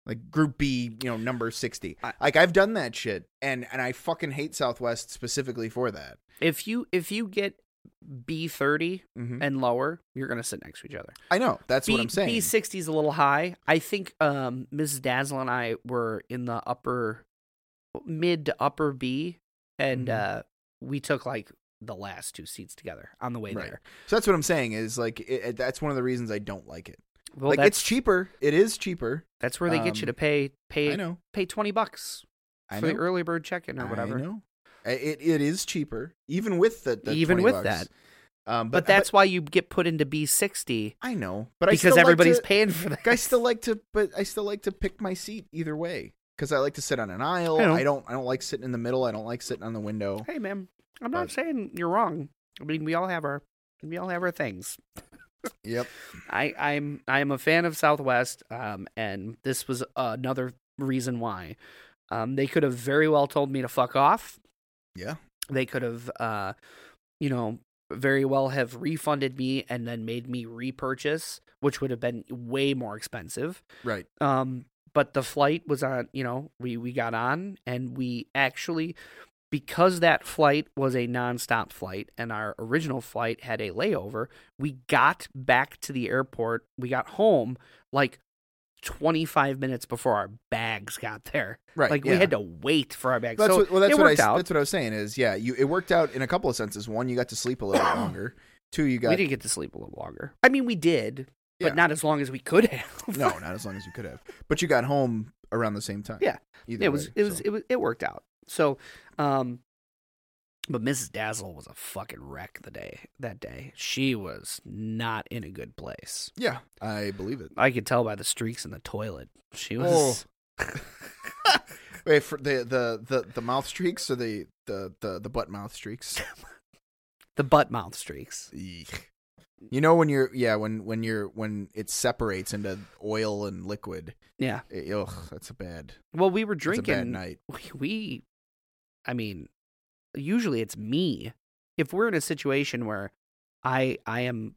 like Group B, you know, number 60. I- like I've done that shit, and and I fucking hate Southwest specifically for that. if you if you get B thirty hmm and lower, you're gonna sit next to each other. I know that's B, what I'm saying. B sixty is a little high. I think um, Mrs. Dazzle and I were in the upper mid to upper B, and Mhm. uh, we took like the last two seats together on the way Right. there. so that's what I'm saying is like it, it- that's one of the reasons I don't like it. Well, like it's cheaper. It is cheaper. that's where they get you um, to pay pay I know. pay twenty bucks I for know. the early bird check-in or whatever. I know. I- It it is cheaper, even with the, the Even with bucks. that. Um, But, but, that's why you get put into B sixty I know. But I because still like everybody's to- paying for that. I still like to, but I still like to pick my seat either way because I like to sit on an aisle. I. I don't. I don't like sitting in the middle. I don't like sitting on the window. Hey, man, I'm not But- saying you're wrong. I mean, we all have our we all have our things. Yep. I, I'm I'm a fan of Southwest, um, and this was another reason why. Um, they could have very well told me to fuck off. Yeah. They could have, uh, you know, very well have refunded me and then made me repurchase, which would have been way more expensive. Right. Um, but the flight was on, you know, we, we got on and we actually, because that flight was a nonstop flight and our original flight had a layover, we got back to the airport. We got home like 25 minutes before our bags got there. Right. Like yeah. we had to wait for our bags. That's so what, well, that's what I. worked s- out. That's what I was saying. Is yeah, you. It worked out in a couple of senses. One, you got to sleep a little longer. Two, you got we didn't get to sleep a little longer. I mean, we did, Yeah. but not as long as we could have. no, not as long as you could have. But you got home around the same time. Yeah. Either it was way, it was so. it was it worked out. So, um, but Mrs. Dazzle was a fucking wreck the day that day. She was not in a good place. Yeah, I believe it. I could tell by the streaks in the toilet. She oh. was. Wait for the, the the the mouth streaks or the the the, the butt mouth streaks. The butt mouth streaks. Eek. You know when you're yeah when when you're when it separates into oil and liquid. Yeah. It, ugh, that's a bad. Well, we were That's a bad drinking. night. We, we, I mean, usually it's me. If we're in a situation where I I am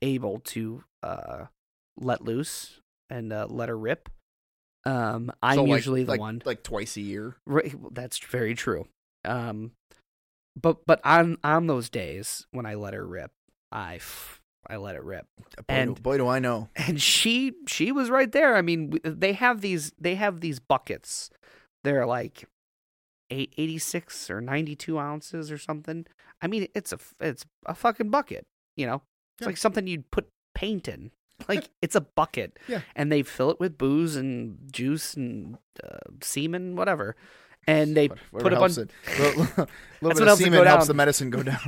able to uh let loose and uh, let her rip, um, I'm So, like- usually the like, one. like twice a year. Right, that's very true. Um, but but on on those days when I let her rip, I f- I let it rip, Boy, And- do, boy do I know. and she she was right there. I mean, they have these they have these buckets. They're like 86 or ninety two ounces or something. I mean, it's a it's a fucking bucket. You know, it's Yeah. like something you'd put paint in. Like it's a bucket, Yeah. and they fill it with booze and juice and uh, semen, whatever. And they What- put a bunch. it. A little, bit of semen helps the medicine go down.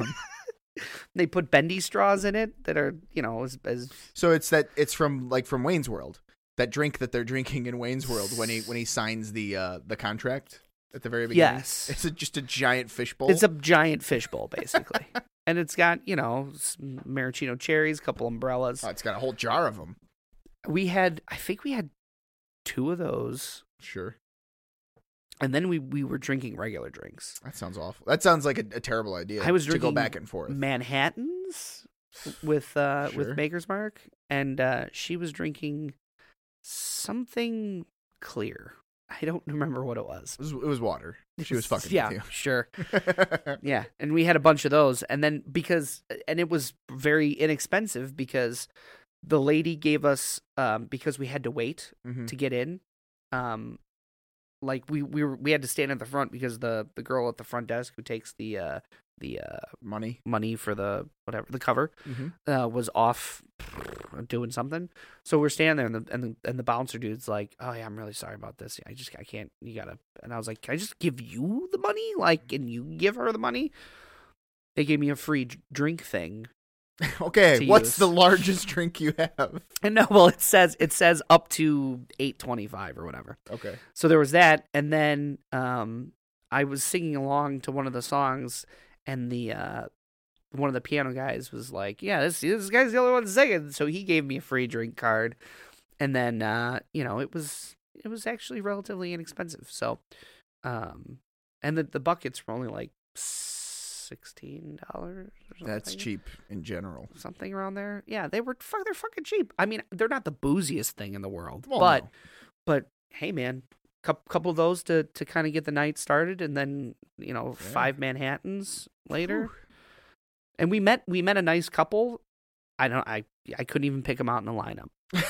They put bendy straws in it that are you know as, as so it's that it's from like from Wayne's World. That drink that they're drinking in Wayne's World when he when he signs the uh the contract at the very beginning. Yes. It's just a giant fishbowl. It's a giant fishbowl, basically. and it's got, you know, some maraschino cherries, a couple umbrellas. Oh, it's got a whole jar of them. We had, I think we had two of those, Sure. and then we we were drinking regular drinks. That sounds awful. That sounds like a, a terrible idea. I was to go drinking back and forth. Manhattans with uh Sure. with Maker's Mark, and uh, she was drinking something clear. I don't remember what it was. It was, it was water. She was fucking yeah, sure. Yeah, and we had a bunch of those, and then because and it was very inexpensive because the lady gave us um because we had to wait Mhm. to get in, um, like we we were we had to stand at the front because the the girl at the front desk who takes the uh the uh Money. money for the whatever the cover Mm-hmm. uh, was off doing something. So we're standing there, and the and the, and the bouncer dude's like, "Oh yeah, I'm really sorry about this. I just I can't. You gotta." And I was like, "Can I just give you the money? Like, can you give her the money?" They gave me a free drink thing. Okay, what's use. the largest drink you have? And no, well, it says it says up to eight twenty five or whatever. Okay. So there was that, and then um, I was singing along to one of the songs, and the uh, one of the piano guys was like, "Yeah, this this guy's the only one singing," so he gave me a free drink card, and then uh, you know it was it was actually relatively inexpensive. So, um, and the the buckets were only like sixteen dollars. That's cheap in general. Something around there. Yeah, they were fuck. They're fucking cheap. I mean, they're not the booziest thing in the world, Well, but no. but hey man couple, couple of those to to kind of get the night started and then you know Yeah. five manhattans later and we met we met a nice couple i don't i i couldn't even pick them out in the lineup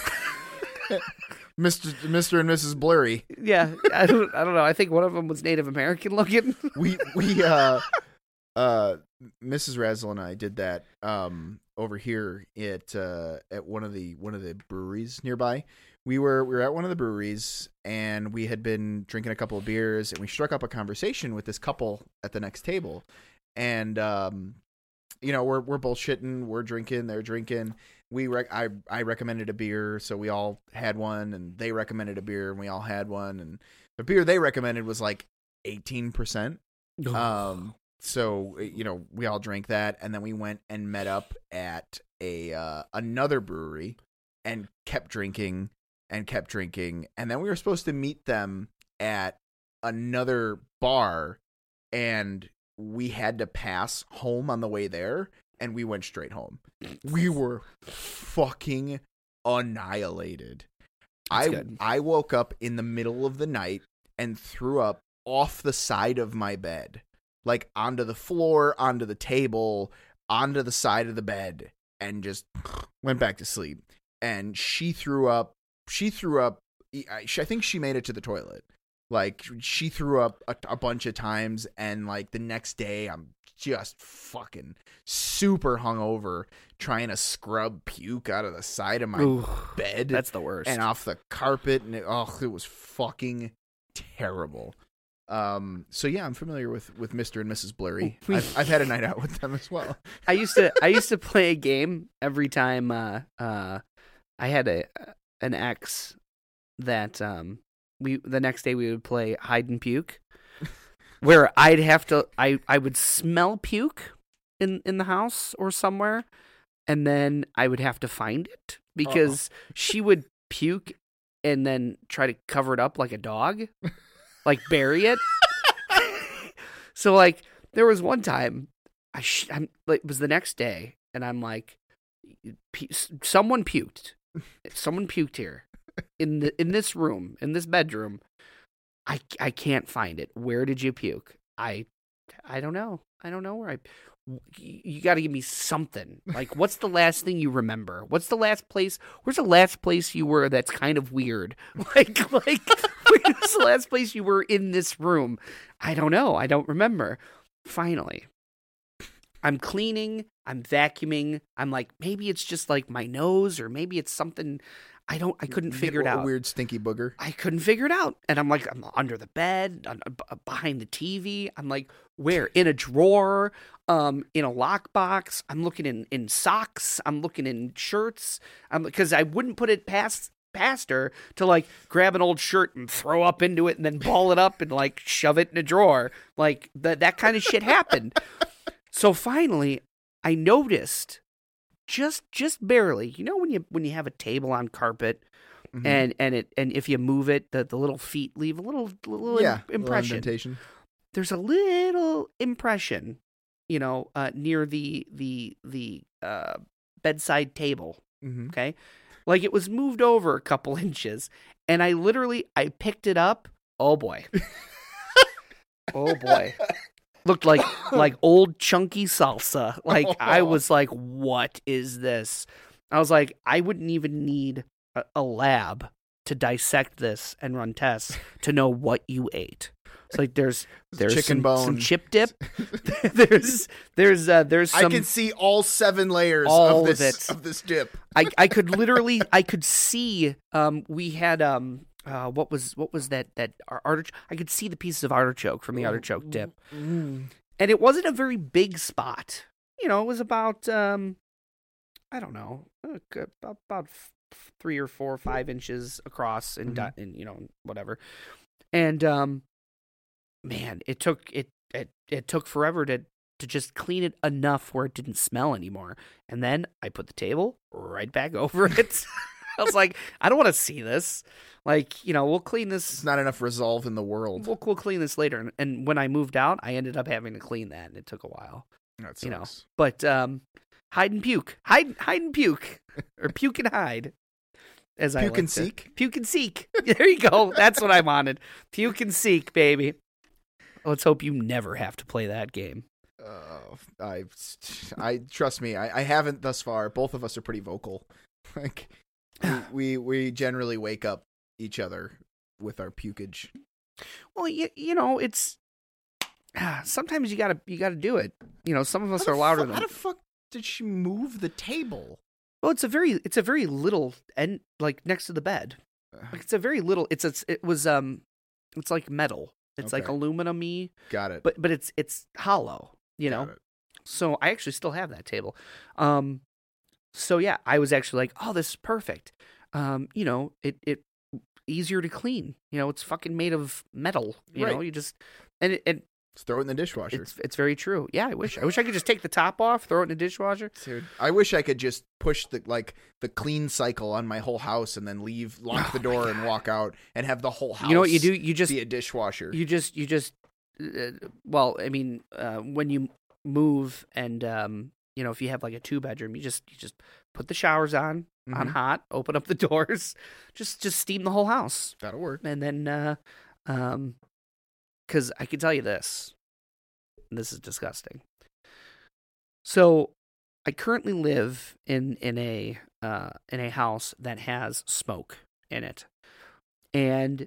Mr. Mr. and Mrs. Blurry. yeah i don't i don't know i think one of them was native american looking We we uh uh Mrs. Razzle and I did that um over here at uh at one of the one of the breweries nearby. We were we were at one of the breweries and we had been drinking a couple of beers and we struck up a conversation with this couple at the next table. And um you know, we're we're bullshitting, we're drinking, they're drinking. We rec- I I recommended a beer, so we all had one and they recommended a beer and we all had one and the beer they recommended was like 18%. Um, so you know, we all drank that, and then we went and met up at a uh, another brewery, and kept drinking and kept drinking, and then we were supposed to meet them at another bar, and we had to pass home on the way there, and we went straight home. We were fucking annihilated. That's I good. I woke up in the middle of the night and threw up off the side of my bed, like onto the floor, onto the table, onto the side of the bed, and just went back to sleep. And she threw up. She threw up. I I think she made it to the toilet. Like she threw up a, a bunch of times, and like the next day, I'm just fucking super hungover, trying to scrub puke out of the side of my Ooh, bed that's the worst and off the carpet and it, oh it was fucking terrible um so yeah i'm familiar with with mr and mrs blurry I've, I've had a night out with them as well I used to I used to play a game every time uh uh I had a an ex that um we the next day we would play hide and puke where I'd have to I I would smell puke in in the house or somewhere and then I would have to find it because she would puke and then try to cover it up like a dog like bury it. So like there was one time I sh- I'm like it was the next day, and I'm like, pu- someone puked, someone puked here in the in this room in this bedroom. I I can't find it. Where did you puke? I I don't know. I don't know where I. You, you got to give me something. Like, what's the last thing you remember? What's the last place? Where's the last place you were that's kind of weird? Like, like, where's the last place you were in this room? I don't know. I don't remember. Finally, I'm cleaning, I'm vacuuming. I'm like, maybe it's just like my nose, or maybe it's something I don't, I couldn't figure it a out. weird stinky booger I couldn't figure it out. And I'm like, I'm under the bed, on, b- behind the TV. I'm like, where? In a drawer, um, in a lockbox. I'm looking in, in socks. I'm looking in shirts. I'm because I wouldn't put it past past her to like grab an old shirt and throw up into it and then ball it up and like shove it in a drawer. Like that that kind of shit happened. So finally, I noticed just just barely. You know when you when you have a table on carpet Mhm. and and it and if you move it, the the little feet leave a little little yeah, im- impression. Little. There's a little impression, you know, uh, near the the the uh, bedside table. hmm Okay, like it was moved over a couple inches, and I literally I picked it up. Oh boy. oh boy. Looked like like old chunky salsa. Like I was like, what is this? I was like, I wouldn't even need a, a lab to dissect this and run tests to know what you ate. It's like there's there's chicken some, bone. some chip dip. there's there's uh, there's some I can see all seven layers All of of this it. of this dip. I I could literally I could see um we had um uh what was what was that that ar- artichoke I could see the pieces of artichoke from the artichoke dip. Mm. and it wasn't a very big spot. You know it was about um I don't know about about f- f- three or four or five inches across and di- and you know whatever. And um man it took it it it took forever to to just clean it enough where it didn't smell anymore. And then I put the table right back over it. I was like, I don't want to see this. Like, you know, we'll clean this. It's not enough resolve in the world. We'll, we'll clean this later. And, and when I moved out, I ended up having to clean that, and it took a while. That you know. But um, hide and puke, hide, hide and puke, or puke and hide, as I Puke like and to- seek? Puke and seek. There you go. That's what I wanted. Puke and seek, baby. Let's hope you never have to play that game. Uh, I, I trust me. I, I haven't thus far. Both of us are pretty vocal. Like we, we we generally wake up each other with our pukage. Well, you, you know, it's ah, sometimes you gotta you gotta do it. You know, some of us How are louder fu- than. How the fuck did she move the table? Well, it's a very it's a very little and like next to the bed. Like it's a very little. It's it's it was um, it's like metal. It's like Okay. aluminum-y, Got it. but but it's it's hollow. You know, it. so I actually still have that table. Um, so yeah, I was actually like, oh, this is perfect. Um, you know, it it easier to clean. You know, it's fucking made of metal. You know, you just and it, and Just throw it in the dishwasher. it's it's very true. Yeah, I wish I wish I could just take the top off, throw it in the dishwasher. Dude, I wish I could just push the like the clean cycle on my whole house and then leave, lock the Oh my door, and walk out and have the whole house. You know what you do? You just be a dishwasher. you just you just uh, well, I mean, uh, when you move and um, you know, if you have like a two bedroom, you just you just put the showers on on Mhm. hot, open up the doors, just just steam the whole house, That'll work. and then uh, um, because I can tell you this, this is disgusting. So, I currently live in in a uh in a house that has smoke in it, and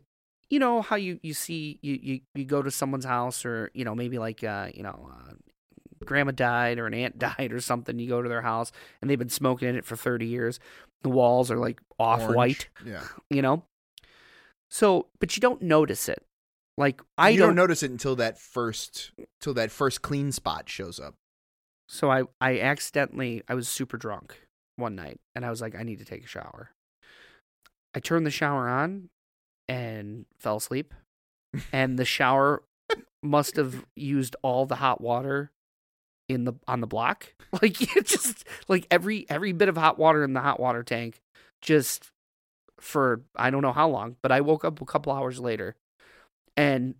you know how you you see you you, you go to someone's house or you know maybe like uh you know uh, grandma died or an aunt died or something you go to their house and they've been smoking in it for 30 years. The walls are like off white Yeah. you know? So but you don't notice it. Like i you don't, don't notice it until that first till that first clean spot shows up. so i i accidentally i was super drunk one night and i was like i need to take a shower. I turned the shower on and fell asleep. And the shower must have used all the hot water in the on the block. Like it just like every every bit of hot water in the hot water tank just for i don't know how long but i woke up a couple hours later. And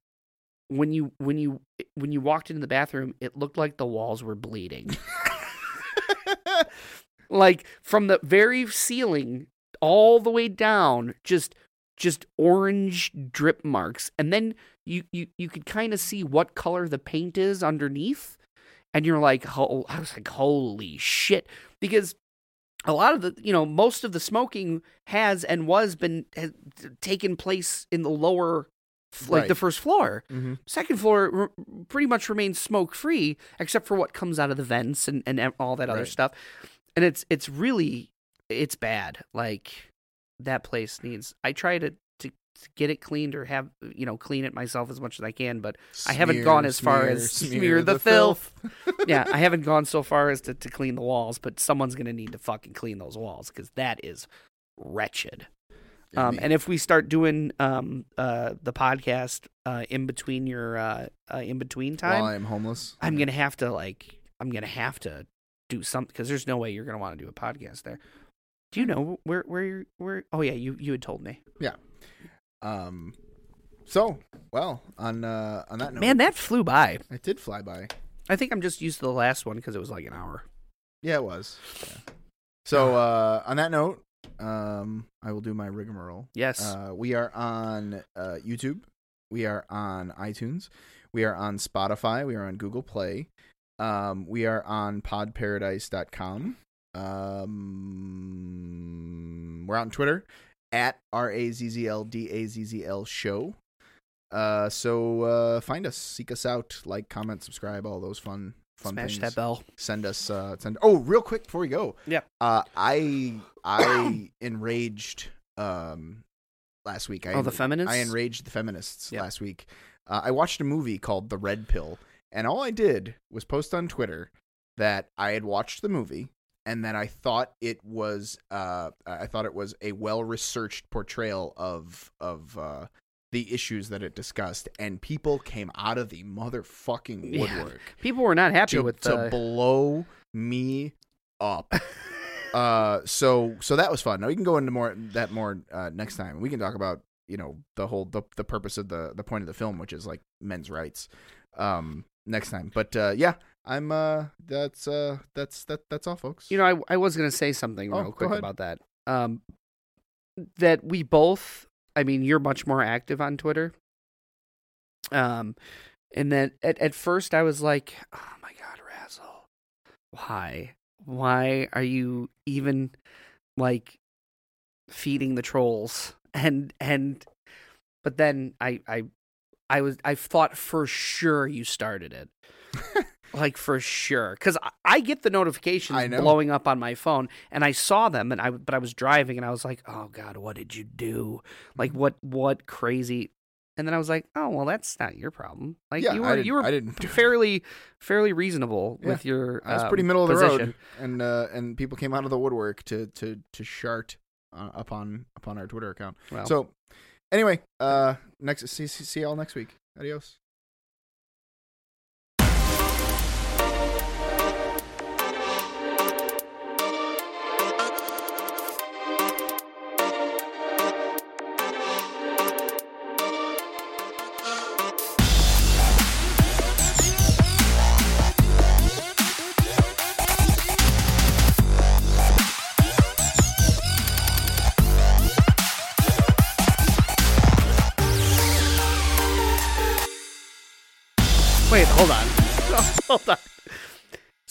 when you when you when you walked into the bathroom it looked like the walls were bleeding. Like from the very ceiling all the way down just just orange drip marks. And then you you, you could kind of see what color the paint is underneath and you're like ho- i was like holy shit because a lot of the you know most of the smoking has and was been has taken place in the lower like Right. the first floor mm-hmm. second floor r- pretty much remains smoke free except for what comes out of the vents and, and all that other Right. stuff and it's it's really it's bad like that place needs i try to get it cleaned or have you know clean it myself as much as i can but I haven't gone as far as smear the filth. yeah i haven't gone so far as to, to clean the walls but someone's gonna need to fucking clean those walls because that is wretched um, and if we start doing um, uh, the podcast uh, in between your uh, uh, in between time, while I'm homeless, I'm gonna have to like I'm gonna have to do something because there's no way you're gonna want to do a podcast there. Do you know where where you're, where? Oh yeah, you you had told me. Um, so well on uh on that note, Man, that flew by. it did fly by. I think I'm just used to the last one because it was like an hour. Yeah, it was. Yeah. So uh on that note, um, I will do my rigmarole. Yes. Uh, we are on uh, YouTube. We are on iTunes. We are on Spotify. We are on Google Play. Um, we are on podparadise.com. Um, we're out on Twitter at R A Z Z L D A Z Z L show. Uh, so uh, find us, seek us out, like, comment, subscribe, all those fun, fun Smash things that bell. send us uh send oh real quick before we go Yeah. uh i i enraged um last week i Oh, the feminists. i enraged the feminists Yeah. last week uh, i watched a movie called the red pill and all i did was post on twitter that i had watched the movie and that i thought it was uh i thought it was a well researched portrayal of of uh the issues that it discussed and people came out of the motherfucking Yeah. woodwork People were not happy to, with to blow me up. uh, so so that was fun. Now we can go into more that more uh, next time. We can talk about you know the whole the the purpose of the the point of the film, which is like men's rights. Um, next time. But uh, yeah, I'm uh that's uh that's that that's all, folks. You know, I I was gonna say something Oh, real go quick about that. Um, that we both. I mean, you're much more active on Twitter. Um, and then at at first I was like, oh my god, Razzle, why, why are you even like feeding the trolls? And and, but then I I I was I thought for sure you started it. like for sure because I, get the notifications blowing up on my phone and i saw them and i but i was driving and i was like oh god what did you do like what what crazy and then i was like oh well that's not your problem like yeah, you were you were I didn't fairly fairly reasonable Yeah. with your I was um, pretty middle of the position. road, and uh, and people came out of the woodwork to to to shart uh, upon upon our Twitter account. Well, So anyway, uh, next see see, see y'all next week. Adios.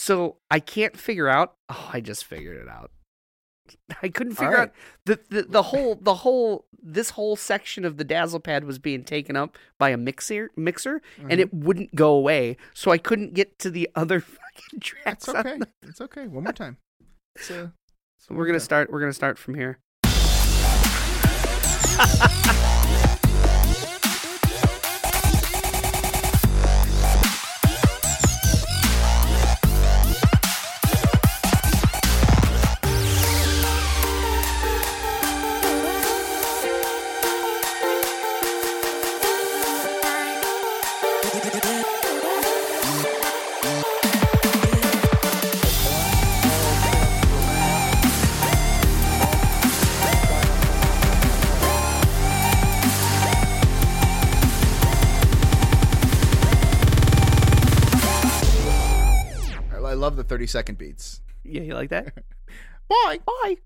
So i can't figure out oh i just figured it out i couldn't figure right. out the, the the whole the whole this whole section of the dazzle pad was being taken up by a mixer mixer Mm-hmm. and it wouldn't go away so i couldn't get to the other fucking tracks It's okay. the- It's okay. One more time. It's, uh, it's we're gonna time. start we're gonna start from here I I love the thirty second beats. yeah you like that Bye. bye